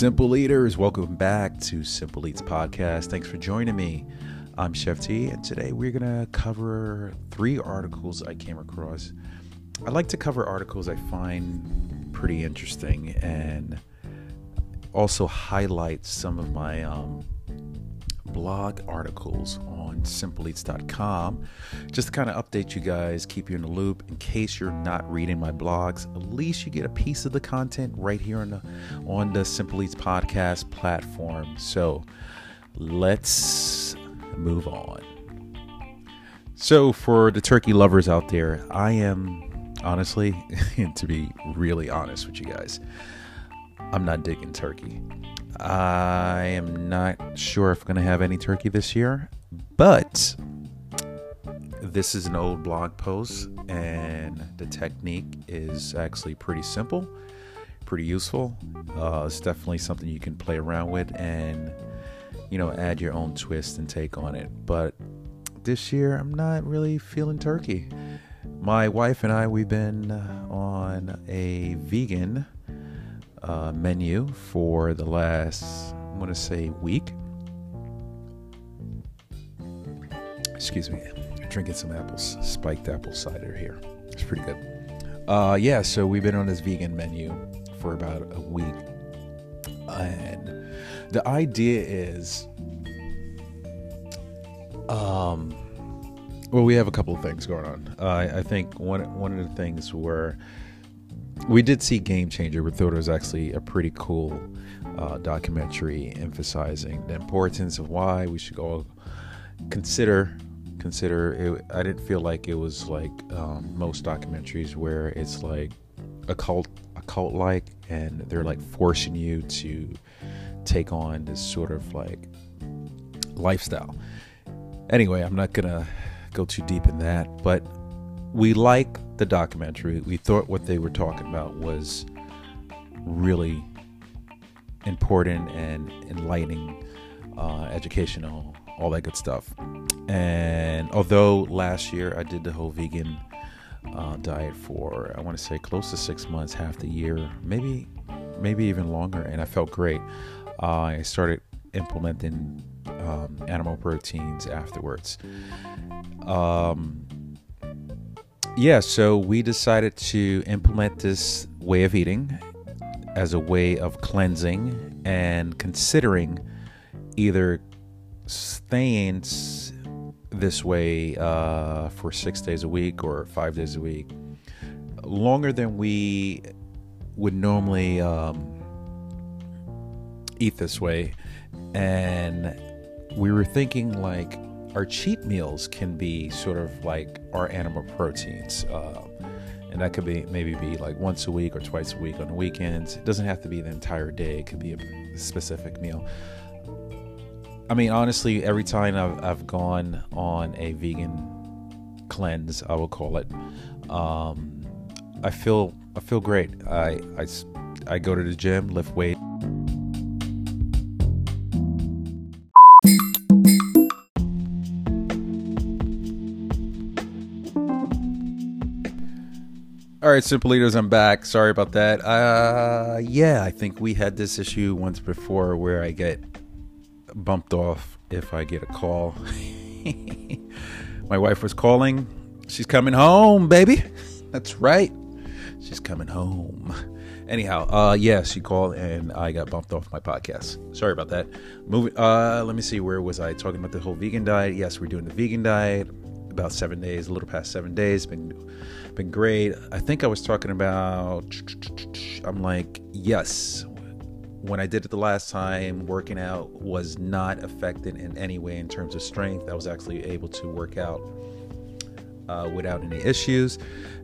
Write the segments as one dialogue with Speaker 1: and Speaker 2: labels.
Speaker 1: Simple Eaters, welcome back to Simple Eats Podcast. Thanks for joining me. I'm Chef T, and today we're going to cover three articles I came across. I like to cover articles I find pretty interesting and also highlight some of my um, blog articles on simpleeats.com just to kind of update you guys, keep you in the loop in case you're not reading my blogs. At least you get a piece of the content right here on the on the Simple Eats podcast platform. So let's move on. So for the turkey lovers out there, I am honestly, to be really honest with you guys, I'm not digging turkey. I am not sure if I'm going to have any turkey this year, but this is an old blog post, and the technique is actually pretty simple, pretty useful. Uh, it's definitely something you can play around with and, you know, add your own twist and take on it. But this year, I'm not really feeling turkey. My wife and I, we've been on a vegan uh, menu for the last, I'm going to say, week. Excuse me, drinking some apples, spiked apple cider here. It's pretty good. Uh, yeah, so we've been on this vegan menu for about a week, and the idea is, um, well, we have a couple of things going on. Uh, I think one one of the things were we did see Game Changer. We thought it was actually a pretty cool uh, documentary emphasizing the importance of why we should all consider consider it. I didn't feel like it was like um, most documentaries where it's like a cult a cult like and they're like forcing you to take on this sort of like lifestyle. Anyway, I'm not gonna go too deep in that, but we like the documentary. We thought what they were talking about was really important and enlightening, uh, educational, all that good stuff. And although last year I did the whole vegan uh, diet for I want to say close to six months, half the year, maybe maybe even longer, and I felt great. Uh, I started implementing um, animal proteins afterwards. Um, yeah, so we decided to implement this way of eating as a way of cleansing and considering either staying this way uh, for six days a week or five days a week longer than we would normally um, eat this way. And we were thinking like our cheat meals can be sort of like our animal proteins. Uh, and that could be maybe be like once a week or twice a week on the weekends. It doesn't have to be the entire day, it could be a specific meal. I mean, honestly, every time I've, I've gone on a vegan cleanse, I will call it, um, I feel I feel great. I, I, I go to the gym, lift weight. All right, Simple Eaters, I'm back. Sorry about that. Uh, yeah, I think we had this issue once before where I get bumped off if I get a call. My wife was calling. She's coming home, baby. That's right. She's coming home. Anyhow, uh, yeah, she called and I got bumped off my podcast. Sorry about that. Moving. Uh, let me see. Where was I talking about the whole vegan diet? Yes, we're doing the vegan diet. About seven days, a little past seven days. Been been great. I think I was talking about. I'm like, yes. When I did it the last time, working out was not affected in any way in terms of strength. I was actually able to work out uh, without any issues.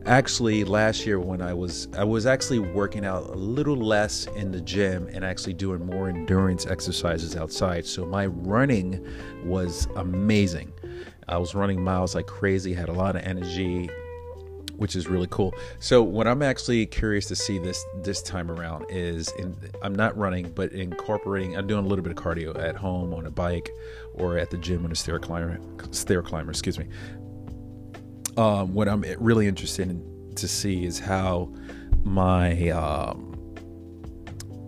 Speaker 1: Actually, last year when I was I was actually working out a little less in the gym and actually doing more endurance exercises outside. So my running was amazing. I was running miles like crazy, had a lot of energy, which is really cool. So what I'm actually curious to see this this time around is in, I'm not running, but incorporating. I'm doing a little bit of cardio at home on a bike or at the gym on a stair climber. Stair climber, excuse me. Um, what I'm really interested in to see is how my um,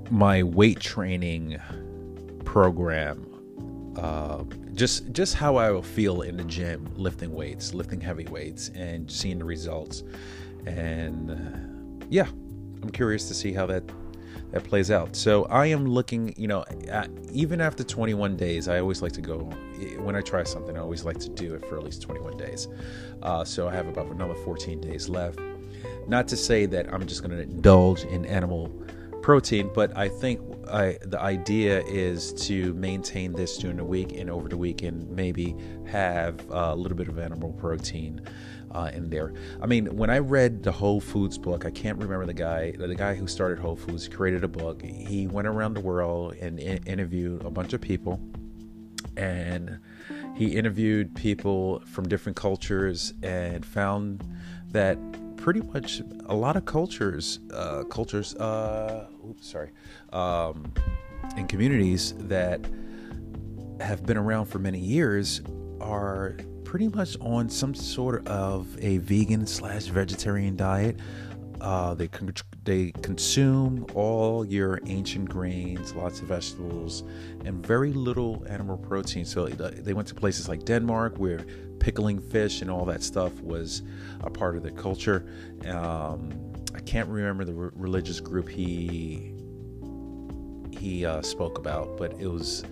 Speaker 1: my weight training program uh, just just how I will feel in the gym lifting weights, lifting heavy weights, and seeing the results. And uh, yeah, I'm curious to see how that that plays out. So I am looking, you know, at, even after 21 days, I always like to go when I try something. I always like to do it for at least 21 days. Uh, so I have about another 14 days left. Not to say that I'm just going to indulge in animal protein, but I think I, the idea is to maintain this during the week and over the weekend, maybe have a little bit of animal protein uh, in there. I mean, when I read the Whole Foods book, I can't remember the guy, the guy who started Whole Foods, created a book. He went around the world and in- interviewed a bunch of people, and he interviewed people from different cultures and found that pretty much a lot of cultures, uh, cultures, uh, oops, sorry, um, and communities that have been around for many years are pretty much on some sort of a vegan slash vegetarian diet. Uh, they con- they consume all your ancient grains, lots of vegetables, and very little animal protein. So they went to places like Denmark, where pickling fish and all that stuff was a part of the culture. Um, I can't remember the re- religious group he he uh, spoke about, but it was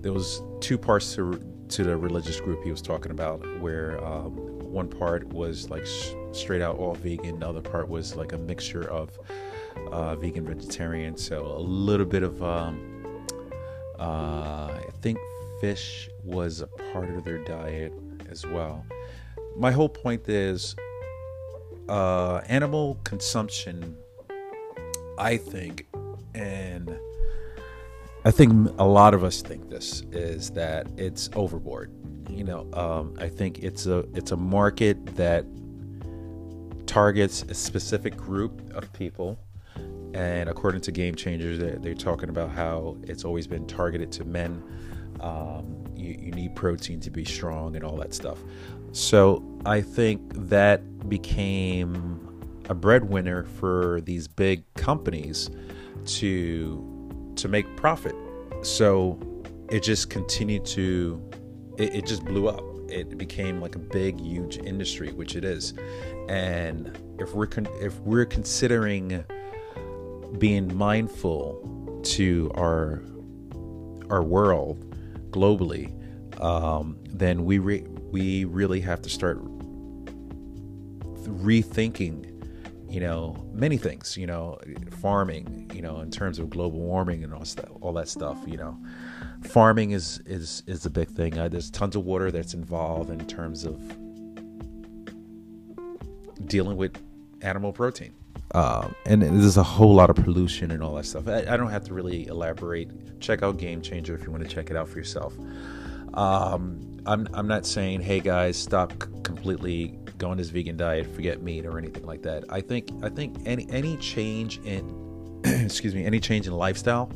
Speaker 1: there was two parts to to the religious group he was talking about, where um, one part was like sh- straight out all vegan, the other part was like a mixture of uh, vegan vegetarian. So a little bit of um, uh, I think fish was a part of their diet as well. My whole point is uh, animal consumption, I think, and I think a lot of us think this is that it's overboard. You know, um, I think it's a it's a market that targets a specific group of people, and according to Game Changers, they're, they're talking about how it's always been targeted to men. Um, you, you need protein to be strong and all that stuff. So I think that became a breadwinner for these big companies to to make profit. So it just continued to it, it just blew up. It became like a big, huge industry, which it is. And if we're con- if we're considering being mindful to our our world globally, um, then we re- we really have to start rethinking you know many things you know farming you know in terms of global warming and all all that stuff you know. Farming is is is a big thing. Uh, there's tons of water that's involved in terms of dealing with animal protein. Um, and there's a whole lot of pollution and all that stuff. I, I, don't have to really elaborate. Check out game changer if you want to check it out for yourself. Um, I'm, I'm not saying hey guys stop completely go on this vegan diet, forget meat or anything like that. I think I think any any change in excuse me, any change in lifestyle,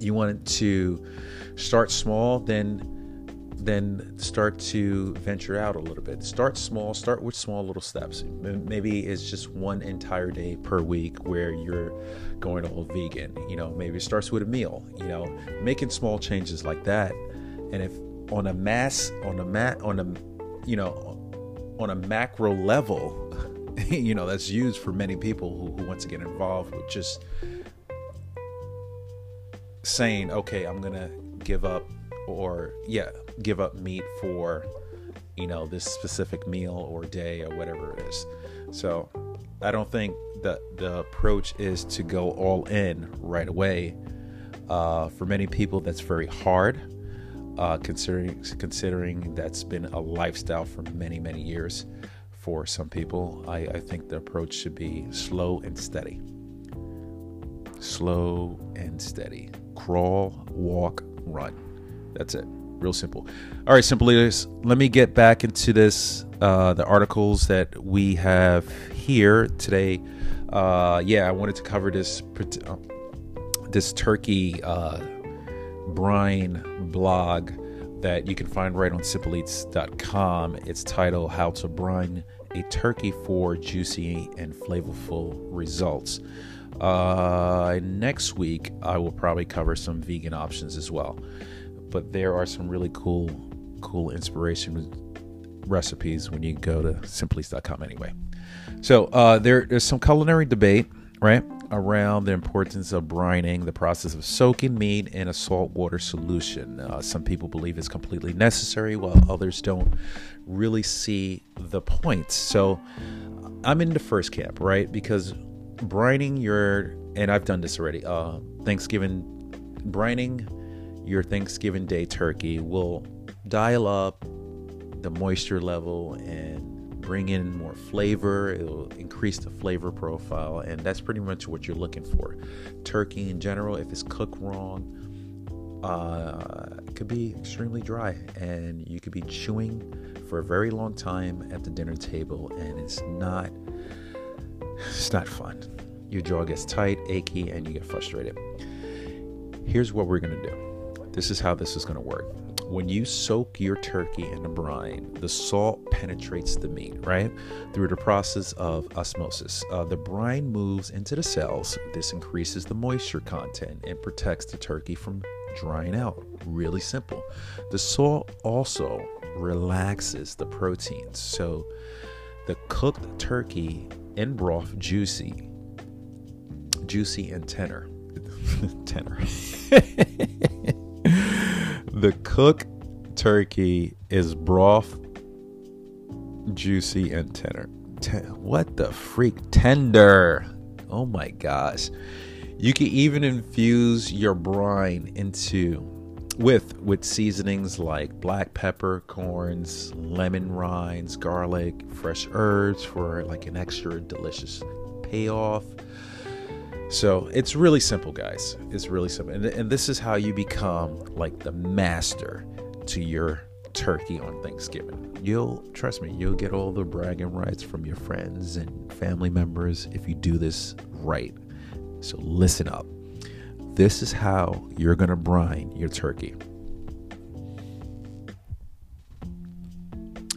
Speaker 1: you want to start small, then then start to venture out a little bit. Start small, start with small little steps. Maybe it's just one entire day per week where you're going all vegan. You know, maybe it starts with a meal, you know, making small changes like that. And if on a mass on a mat on a you know on a macro level, you know, that's used for many people who, who want to get involved with just saying, okay, I'm going to give up or, yeah, give up meat for, you know, this specific meal or day or whatever it is. So I don't think that the approach is to go all in right away. Uh, for many people, that's very hard uh, considering considering that's been a lifestyle for many many years for some people. I, I think the approach should be slow and steady. Slow and steady. Crawl, walk, run. That's it. Real simple. All right, Simple Eaters. Let me get back into this. Uh, the articles that we have here today. Uh, yeah, I wanted to cover this uh, this turkey uh, brine blog that you can find right on simpleeats.com. It's titled How to Brine a Turkey for Juicy and Flavorful Results. Uh, next week, I will probably cover some vegan options as well. But there are some really cool, cool inspiration recipes when you go to simpleeats.com anyway. So uh, there, there's some culinary debate, right, around the importance of brining, the process of soaking meat in a saltwater solution. Uh, some people believe it's completely necessary, while others don't really see the point. So I'm in the first camp, right, because brining your and I've done this already. Uh, Thanksgiving brining your Thanksgiving Day turkey will dial up the moisture level and bring in more flavor. It'll increase the flavor profile, and that's pretty much what you're looking for. Turkey in general, if it's cooked wrong, uh, it could be extremely dry, and you could be chewing for a very long time at the dinner table, and it's not it's not fun. Your jaw gets tight, achy, and you get frustrated. Here's what we're gonna do. This is how this is gonna work. When you soak your turkey in a brine, the salt penetrates the meat, right? Through the process of osmosis. Uh, the brine moves into the cells. This increases the moisture content and protects the turkey from drying out. Really simple. The salt also relaxes the proteins. So the cooked turkey in broth juicy, juicy and tender. tenor. the cooked turkey is broth, juicy and tender. Ten- what the freak? Tender. Oh my gosh. You can even infuse your brine into with with seasonings like black pepper, corns, lemon rinds, garlic, fresh herbs for like an extra delicious payoff. So it's really simple, guys. It's really simple, and, and this is how you become like the master to your turkey on Thanksgiving. You'll trust me, you'll get all the bragging rights from your friends and family members if you do this right. So listen up. This is how you're going to brine your turkey.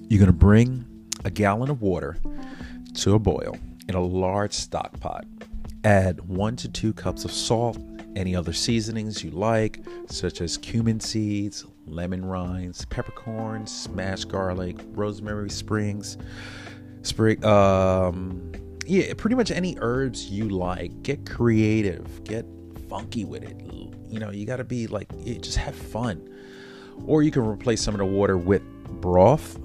Speaker 1: You're going to bring a gallon of water to a boil in a large stock pot. Add one to two cups of salt, any other seasonings you like, such as cumin seeds, lemon rinds, peppercorns, smashed garlic, rosemary springs, sprig, um, yeah, pretty much any herbs you like. Get creative, get funky with it. You know, you got to be like, just have fun. Or you can replace some of the water with broth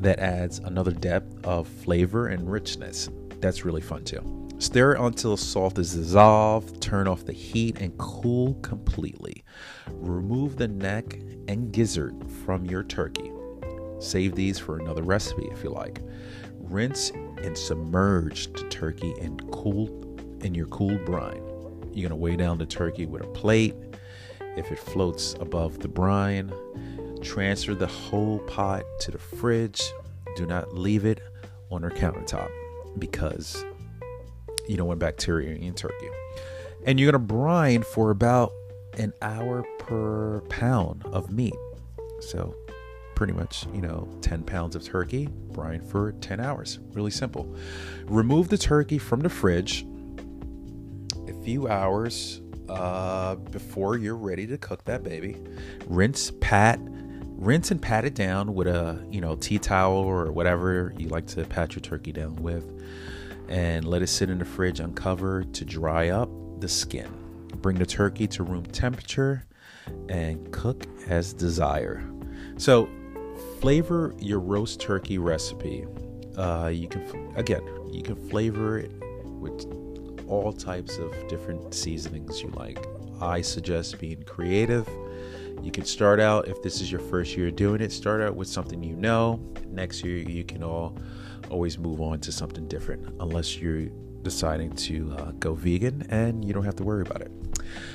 Speaker 1: that adds another depth of flavor and richness. That's really fun too. Stir until salt is dissolved, turn off the heat, and cool completely. Remove the neck and gizzard from your turkey. Save these for another recipe if you like. Rinse and submerge the turkey in cool in your cooled brine. You're gonna weigh down the turkey with a plate. If it floats above the brine, transfer the whole pot to the fridge. Do not leave it on your countertop because you don't want bacteria in turkey. And you're gonna brine for about an hour per pound of meat. So pretty much, you know, 10 pounds of turkey, brine for 10 hours. Really simple. Remove the turkey from the fridge a few hours uh, before you're ready to cook that baby. Rinse, pat, rinse and pat it down with a, you know, tea towel or whatever you like to pat your turkey down with. And let it sit in the fridge uncovered to dry up the skin. Bring the turkey to room temperature and cook as desired. So, flavor your roast turkey recipe. Uh, you can, again, you can flavor it with all types of different seasonings you like. I suggest being creative. You can start out, if this is your first year doing it, start out with something you know. Next year, you can all always move on to something different, unless you're deciding to uh, go vegan and you don't have to worry about it.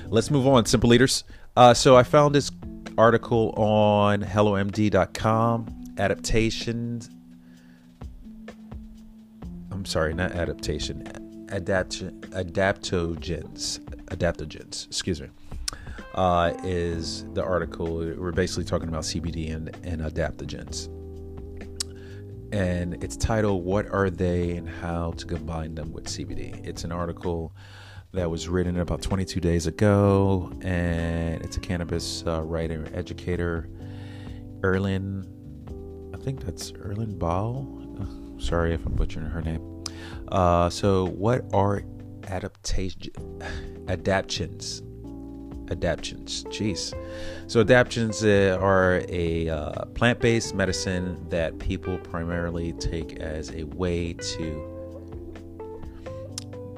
Speaker 1: Let's move on, Simple Eaters. Uh, so I found this article on HelloMD.com adaptations. I'm sorry, not adaptation, adapt adaptogens, adaptogens. Excuse me. Uh, is the article we're basically talking about CBD and, and adaptogens, and it's titled "What Are They and How to Combine Them with CBD." It's an article that was written about 22 days ago, and it's a cannabis uh, writer, educator, Erlyn. I think that's Erlyn Ball. Sorry if I'm butchering her name. Uh, so, what are adaptation adaptions? Adaptions, jeez. So, adaptions uh, are a uh, plant-based medicine that people primarily take as a way to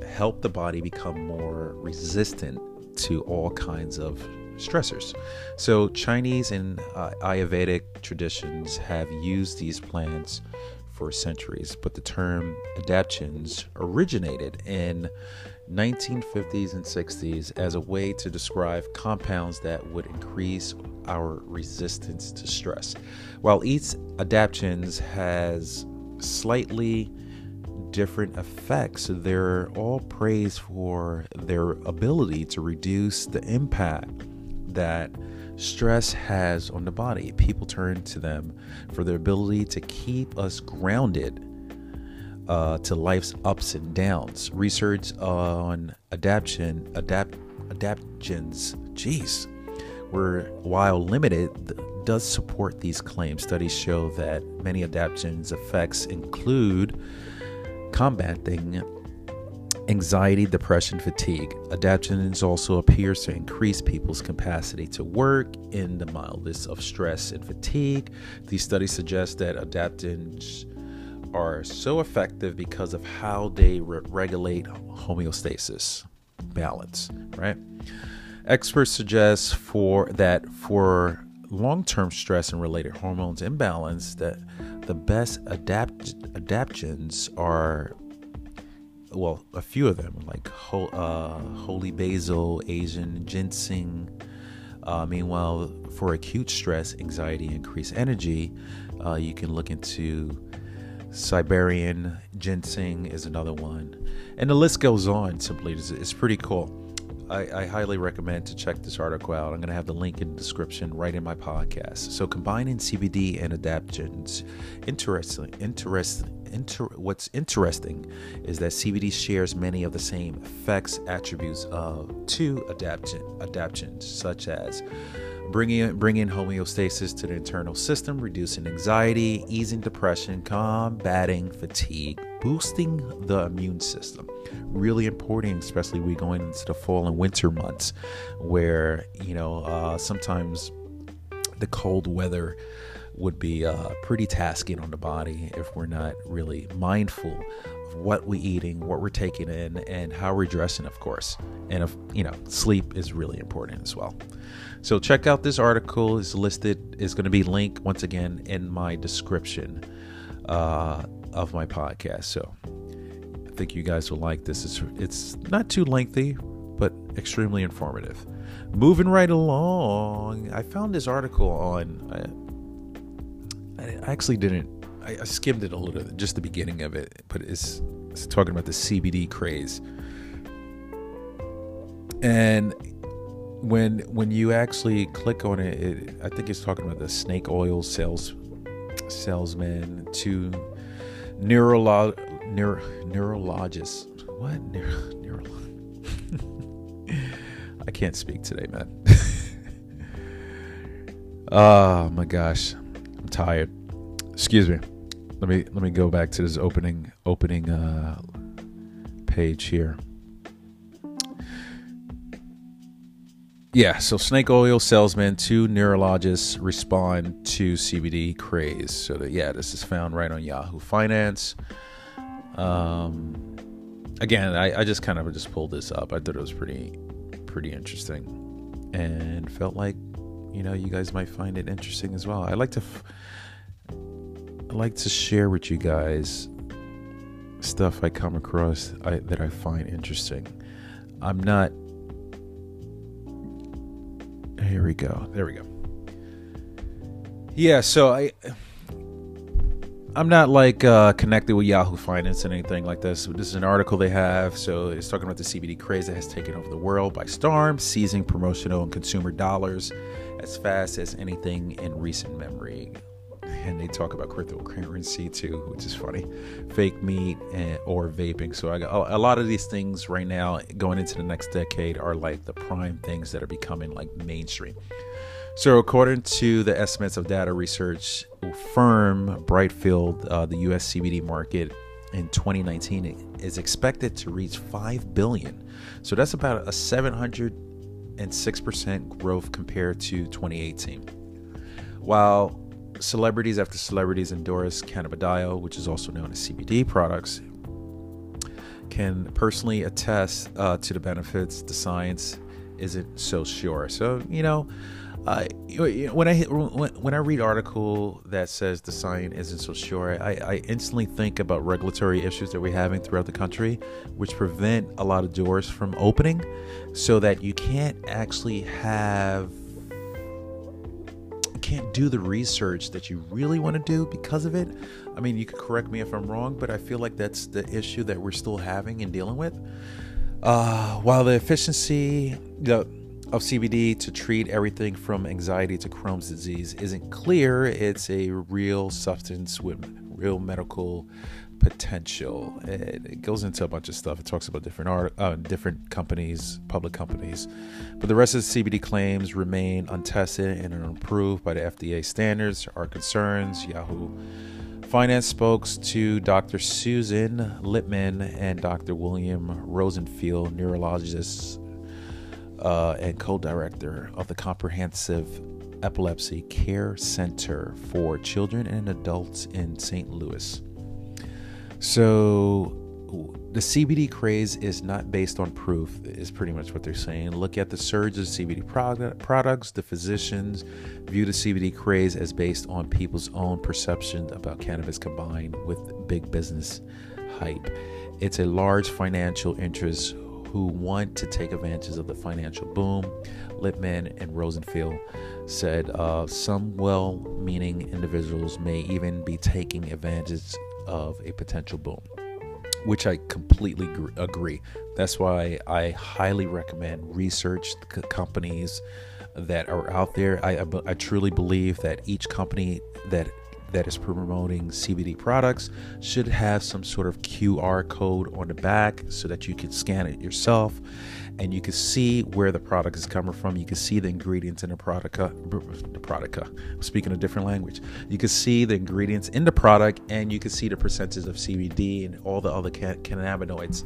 Speaker 1: help the body become more resistant to all kinds of stressors. So, Chinese and uh, Ayurvedic traditions have used these plants for centuries, but the term adaptogens originated in 1950s and 60s as a way to describe compounds that would increase our resistance to stress. While each adaptogens has slightly different effects. They're all praised for their ability to reduce the impact that stress has on the body. People turn to them for their ability to keep us grounded uh, to life's ups and downs. Research on adaptation, adapt, adaptogens, geez, were while limited, does support these claims. Studies show that many adaptogens effects include combating anxiety, depression, fatigue. Adaptogens also appears to increase people's capacity to work in the mildest of stress and fatigue. These studies suggest that adaptogens are so effective because of how they re- regulate homeostasis, balance, right? Experts suggest for that for long-term stress and related hormones imbalance that the best adapt adaptogens are well a few of them like ho- uh, holy basil asian ginseng uh, meanwhile for acute stress anxiety increased energy uh, you can look into siberian ginseng is another one and the list goes on simply it's, it's pretty cool I, I, highly recommend to check this article out. I'm going to have the link in the description right in my podcast. So combining CBD and adaptogens, interesting, interesting. Inter, what's interesting is that CBD shares many of the same effects attributes of two adaptogen, adaptogens, such as bringing bringing homeostasis to the internal system, reducing anxiety, easing depression, combating fatigue, boosting the immune system. Really important, especially we going into the fall and winter months, where you know uh, sometimes the cold weather would be uh, pretty tasking on the body if we're not really mindful what we're eating, what we're taking in, and how we're dressing, of course. And if you know, sleep is really important as well. So check out this article. is listed is going to be linked once again in my description. Uh, of my podcast. So I think you guys will like this. It's, it's not too lengthy, but extremely informative. Moving right along, I found this article on. I, I actually didn't. I, I skimmed it a little, just the beginning of it, but it's, it's talking about the CBD craze. And when when you actually click on it, it, I think it's talking about the snake oil sales salesman to neurolog neuro, neurologist. What neuro, neuro I can't speak today, man. oh my gosh, I'm tired. Excuse me. Let me let me go back to this opening opening uh, page here. Yeah, so snake oil salesman, two neurologists respond to CBD craze. So that yeah, this is found right on Yahoo Finance. Um, again, I, I just kind of just pulled this up. I thought it was pretty pretty interesting, and felt like you know you guys might find it interesting as well. I like to f- I like to share with you guys stuff I come across I, that I find interesting. I'm not here we go. There we go. Yeah, so I I'm not like uh, connected with Yahoo Finance and anything like this. This is an article they have. So it's talking about the CBD craze that has taken over the world by storm, seizing promotional and consumer dollars as fast as anything in recent memory. And they talk about cryptocurrency too, which is funny. Fake meat and, or vaping. So I got a lot of these things right now going into the next decade are like the prime things that are becoming like mainstream. So, according to the estimates of data research firm Brightfield, uh, the U.S. CBD market in 2019 is expected to reach 5 billion. So that's about a 706% growth compared to 2018. While celebrities after celebrities endorse cannabidiol, which is also known as CBD products, can personally attest uh, to the benefits, the science isn't so sure. So, you know, uh, when I when I read article that says the science isn't so sure, I, I instantly think about regulatory issues that we're having throughout the country, which prevent a lot of doors from opening, so that you can't actually have can't do the research that you really want to do because of it. I mean, you could correct me if I'm wrong, but I feel like that's the issue that we're still having and dealing with. Uh, while the efficiency, the of CBD to treat everything from anxiety to Crohn's disease isn't clear. It's a real substance with real medical potential. It, it goes into a bunch of stuff. It talks about different art, uh, different companies, public companies, but the rest of the CBD claims remain untested and unapproved by the FDA standards. Our concerns, Yahoo. Finance spokes to Dr. Susan Lippman and Dr. William Rosenfeld, neurologists uh, and co director of the Comprehensive Epilepsy Care Center for Children and Adults in St. Louis. So, the CBD craze is not based on proof, is pretty much what they're saying. Look at the surge of CBD product, products. The physicians view the CBD craze as based on people's own perception about cannabis combined with big business hype. It's a large financial interest who want to take advantage of the financial boom. Lippman and Rosenfeld said uh, some well meaning individuals may even be taking advantage of a potential boom, which I completely agree. That's why I highly recommend research companies that are out there. I, I truly believe that each company that that is promoting CBD products should have some sort of QR code on the back so that you can scan it yourself and you can see where the product is coming from. You can see the ingredients in the product. The product. Speaking a different language, you can see the ingredients in the product, and you can see the percentages of CBD and all the other cannabinoids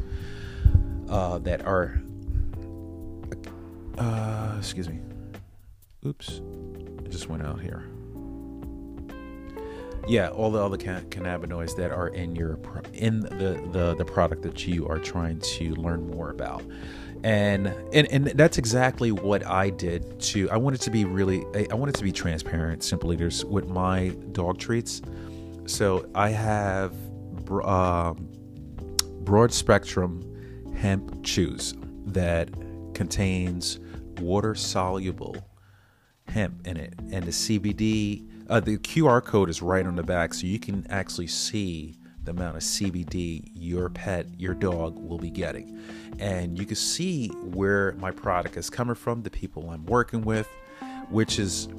Speaker 1: uh, that are. Uh, excuse me. Oops, I just went out here yeah all the other cannabinoids that are in your in the, the the product that you are trying to learn more about and and and that's exactly what I did too. I wanted to be really I wanted to be transparent, Simple Eaters with my dog treats. So I have um, broad spectrum hemp chews that contains water soluble hemp in it, and the CBD uh, the QR code is right on the back, so you can actually see the amount of CBD your pet, your dog will be getting. And you can see where my product is coming from, the people I'm working with, which is,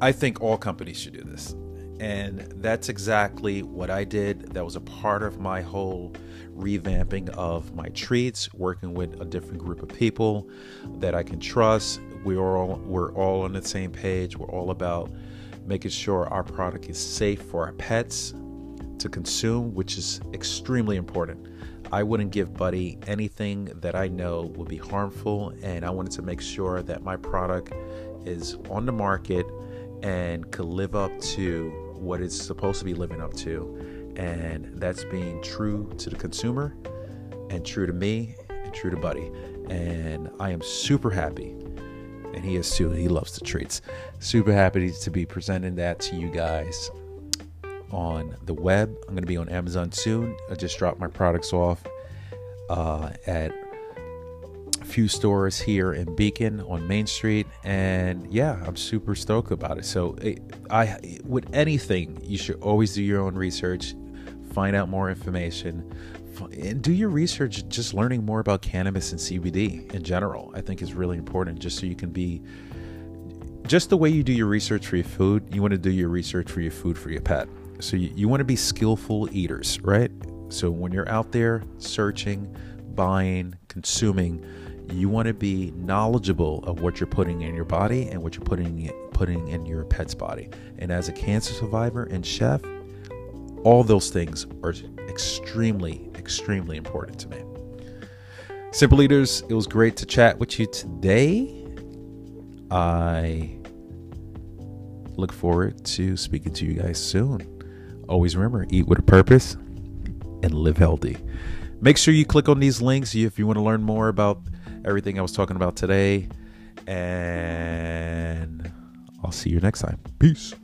Speaker 1: I think all companies should do this. And that's exactly what I did. That was a part of my whole revamping of my treats, working with a different group of people that I can trust, we're all we're all on the same page. We're all about making sure our product is safe for our pets to consume, which is extremely important. I wouldn't give Buddy anything that I know would be harmful, and I wanted to make sure that my product is on the market and could live up to what it's supposed to be living up to. And that's being true to the consumer and true to me and true to Buddy. And I am super happy and he is too. He loves the treats. Super happy to be presenting that to you guys on the web. I'm going to be on Amazon soon. I just dropped my products off uh, at a few stores here in Beacon on Main Street, and yeah, I'm super stoked about it. So, I with anything, you should always do your own research, find out more information and do your research just learning more about cannabis and CBD in general. I think is really important just so you can be just the way you do your research for your food, you want to do your research for your food for your pet. So you, you want to be skillful eaters, right? So when you're out there searching, buying, consuming, you want to be knowledgeable of what you're putting in your body and what you're putting putting in your pet's body. And as a cancer survivor and chef, all those things are extremely, extremely important to me. Simple Eaters, it was great to chat with you today. I look forward to speaking to you guys soon. Always remember eat with a purpose and live healthy. Make sure you click on these links if you want to learn more about everything I was talking about today. And I'll see you next time. Peace.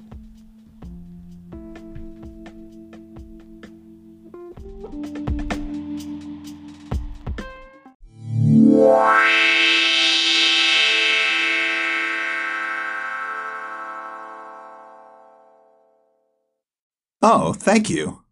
Speaker 2: Oh, thank you.